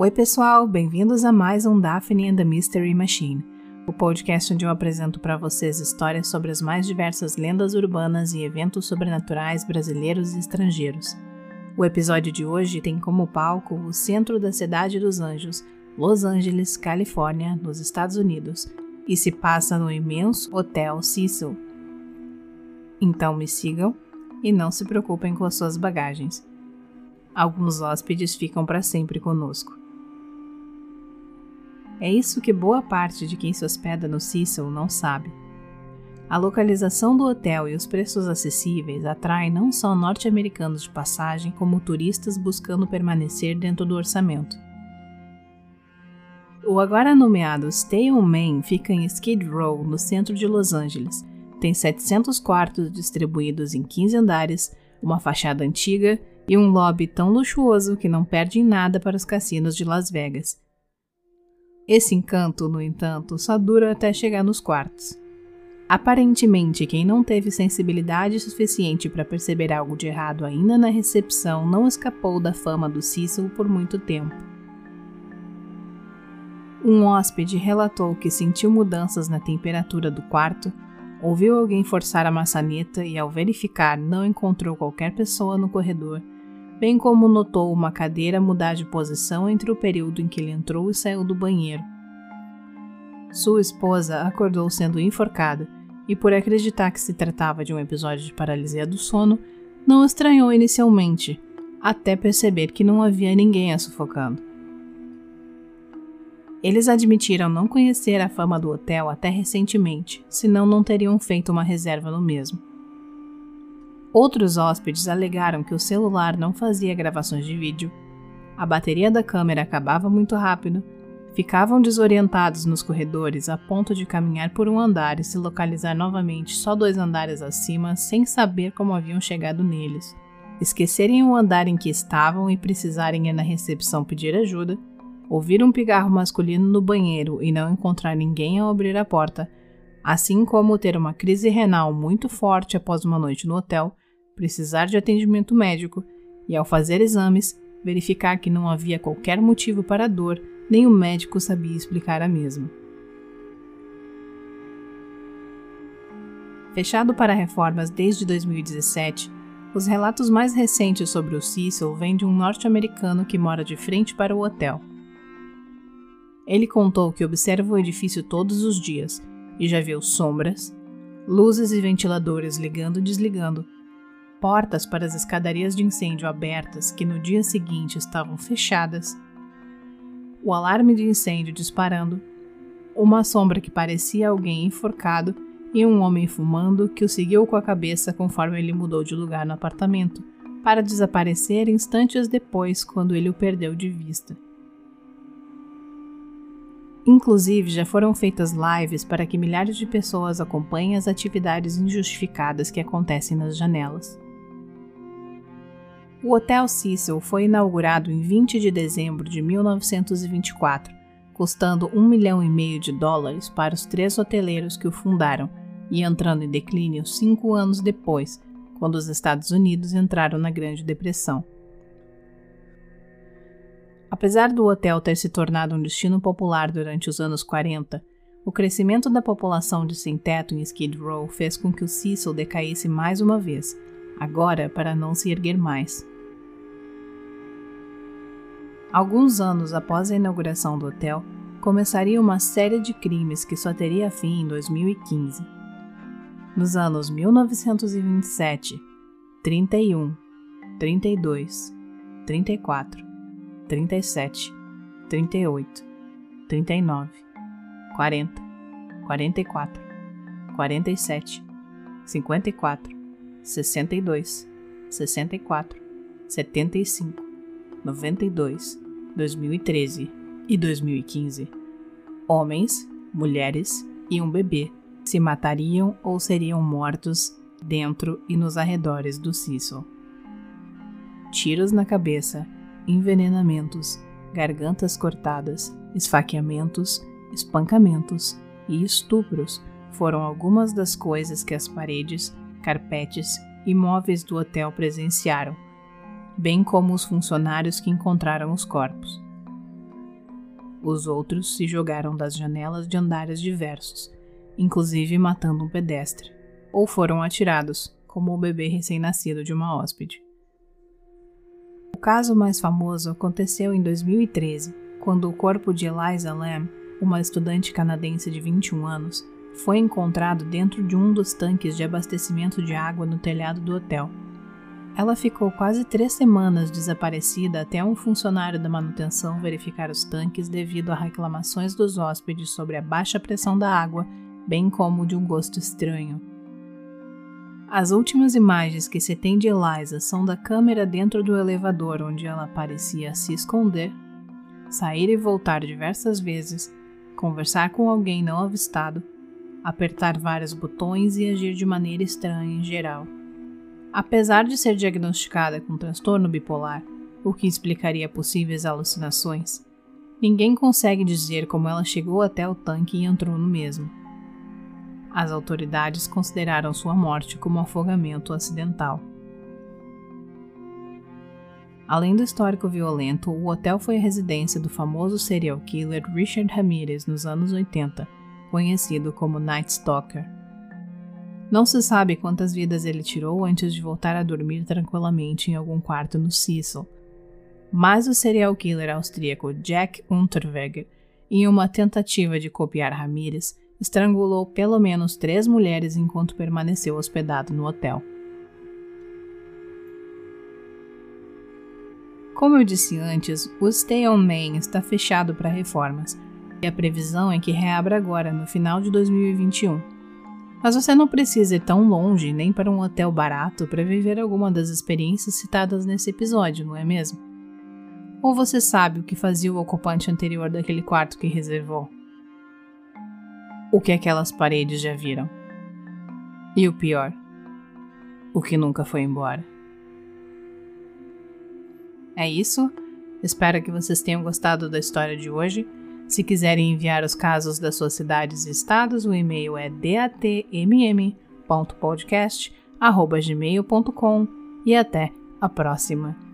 Oi, pessoal, bem-vindos a mais um Daphne and the Mystery Machine, o podcast onde eu apresento para vocês histórias sobre as mais diversas lendas urbanas e eventos sobrenaturais brasileiros e estrangeiros. O episódio de hoje tem como palco o centro da Cidade dos Anjos, Los Angeles, Califórnia, nos Estados Unidos, e se passa no imenso Hotel Cecil. Então me sigam e não se preocupem com as suas bagagens. Alguns hóspedes ficam para sempre conosco. É isso que boa parte de quem se hospeda no Cecil não sabe. A localização do hotel e os preços acessíveis atraem não só norte-americanos de passagem, como turistas buscando permanecer dentro do orçamento. O agora nomeado Stay on Main fica em Skid Row, no centro de Los Angeles. Tem 700 quartos distribuídos em 15 andares, uma fachada antiga e um lobby tão luxuoso que não perde em nada para os cassinos de Las Vegas. Esse encanto, no entanto, só dura até chegar nos quartos. Aparentemente, quem não teve sensibilidade suficiente para perceber algo de errado ainda na recepção não escapou da fama do Cecil por muito tempo. Um hóspede relatou que sentiu mudanças na temperatura do quarto, ouviu alguém forçar a maçaneta e, ao verificar, não encontrou qualquer pessoa no corredor bem como notou uma cadeira mudar de posição entre o período em que ele entrou e saiu do banheiro. Sua esposa acordou sendo enforcada e, por acreditar que se tratava de um episódio de paralisia do sono, não estranhou inicialmente, até perceber que não havia ninguém a sufocando. Eles admitiram não conhecer a fama do hotel até recentemente, senão não teriam feito uma reserva no mesmo. Outros hóspedes alegaram que o celular não fazia gravações de vídeo, a bateria da câmera acabava muito rápido, ficavam desorientados nos corredores a ponto de caminhar por um andar e se localizar novamente só dois andares acima sem saber como haviam chegado neles, esquecerem o andar em que estavam e precisarem ir na recepção pedir ajuda, ouvir um pigarro masculino no banheiro e não encontrar ninguém ao abrir a porta, assim como ter uma crise renal muito forte após uma noite no hotel precisar de atendimento médico e, ao fazer exames, verificar que não havia qualquer motivo para a dor, nem o médico sabia explicar a mesma. Fechado para reformas desde 2017, os relatos mais recentes sobre o Cecil vêm de um norte-americano que mora de frente para o hotel. Ele contou que observa o edifício todos os dias e já viu sombras, luzes e ventiladores ligando e desligando portas para as escadarias de incêndio abertas que no dia seguinte estavam fechadas, o alarme de incêndio disparando, uma sombra que parecia alguém enforcado e um homem fumando que o seguiu com a cabeça conforme ele mudou de lugar no apartamento, para desaparecer instantes depois quando ele o perdeu de vista. Inclusive, já foram feitas lives para que milhares de pessoas acompanhem as atividades injustificadas que acontecem nas janelas. O Hotel Cecil foi inaugurado em 20 de dezembro de 1924, custando um milhão e meio de dólares para os três hoteleiros que o fundaram e entrando em declínio cinco anos depois, quando os Estados Unidos entraram na Grande Depressão. Apesar do hotel ter se tornado um destino popular durante os anos 40, o crescimento da população de sem-teto em Skid Row fez com que o Cecil decaísse mais uma vez, agora para não se erguer mais. Alguns anos após a inauguração do hotel, começaria uma série de crimes que só teria fim em 2015. Nos anos 1927, 31, 32, 34, 37, 38, 39, 40, 44, 47, 54, 62, 64, 75, 92, 2013 e 2015, homens, mulheres e um bebê se matariam ou seriam mortos dentro e nos arredores do Cecil. Tiros na cabeça, envenenamentos, gargantas cortadas, esfaqueamentos, espancamentos e estupros foram algumas das coisas que as paredes, carpetes e móveis do hotel presenciaram bem como os funcionários que encontraram os corpos. Os outros se jogaram das janelas de andares diversos, inclusive matando um pedestre, ou foram atirados, como o bebê recém-nascido de uma hóspede. O caso mais famoso aconteceu em 2013, quando o corpo de Eliza Lam, uma estudante canadense de 21 anos, foi encontrado dentro de um dos tanques de abastecimento de água no telhado do hotel. Ela ficou quase três semanas desaparecida até um funcionário da manutenção verificar os tanques devido a reclamações dos hóspedes sobre a baixa pressão da água, bem como de um gosto estranho. As últimas imagens que se tem de Eliza são da câmera dentro do elevador onde ela parecia se esconder, sair e voltar diversas vezes, conversar com alguém não avistado, apertar vários botões e agir de maneira estranha em geral. Apesar de ser diagnosticada com transtorno bipolar, o que explicaria possíveis alucinações, ninguém consegue dizer como ela chegou até o tanque e entrou no mesmo. As autoridades consideraram sua morte como um afogamento acidental. Além do histórico violento, o hotel foi a residência do famoso serial killer Richard Ramirez nos anos 80, conhecido como Night Stalker. Não se sabe quantas vidas ele tirou antes de voltar a dormir tranquilamente em algum quarto no Cecil, mas o serial killer austríaco Jack Unterweger, em uma tentativa de copiar Ramirez, estrangulou pelo menos três mulheres enquanto permaneceu hospedado no hotel. Como eu disse antes, o Stay on Main está fechado para reformas, e a previsão é que reabra agora, no final de 2021 mas você não precisa ir tão longe nem para um hotel barato para viver alguma das experiências citadas nesse episódio, não é mesmo? Ou você sabe o que fazia o ocupante anterior daquele quarto que reservou? O que aquelas paredes já viram? E o pior, o que nunca foi embora. É isso. Espero que vocês tenham gostado da história de hoje. Se quiserem enviar os casos das suas cidades e estados, o e-mail é datmm.podcast.gmail.com e até a próxima.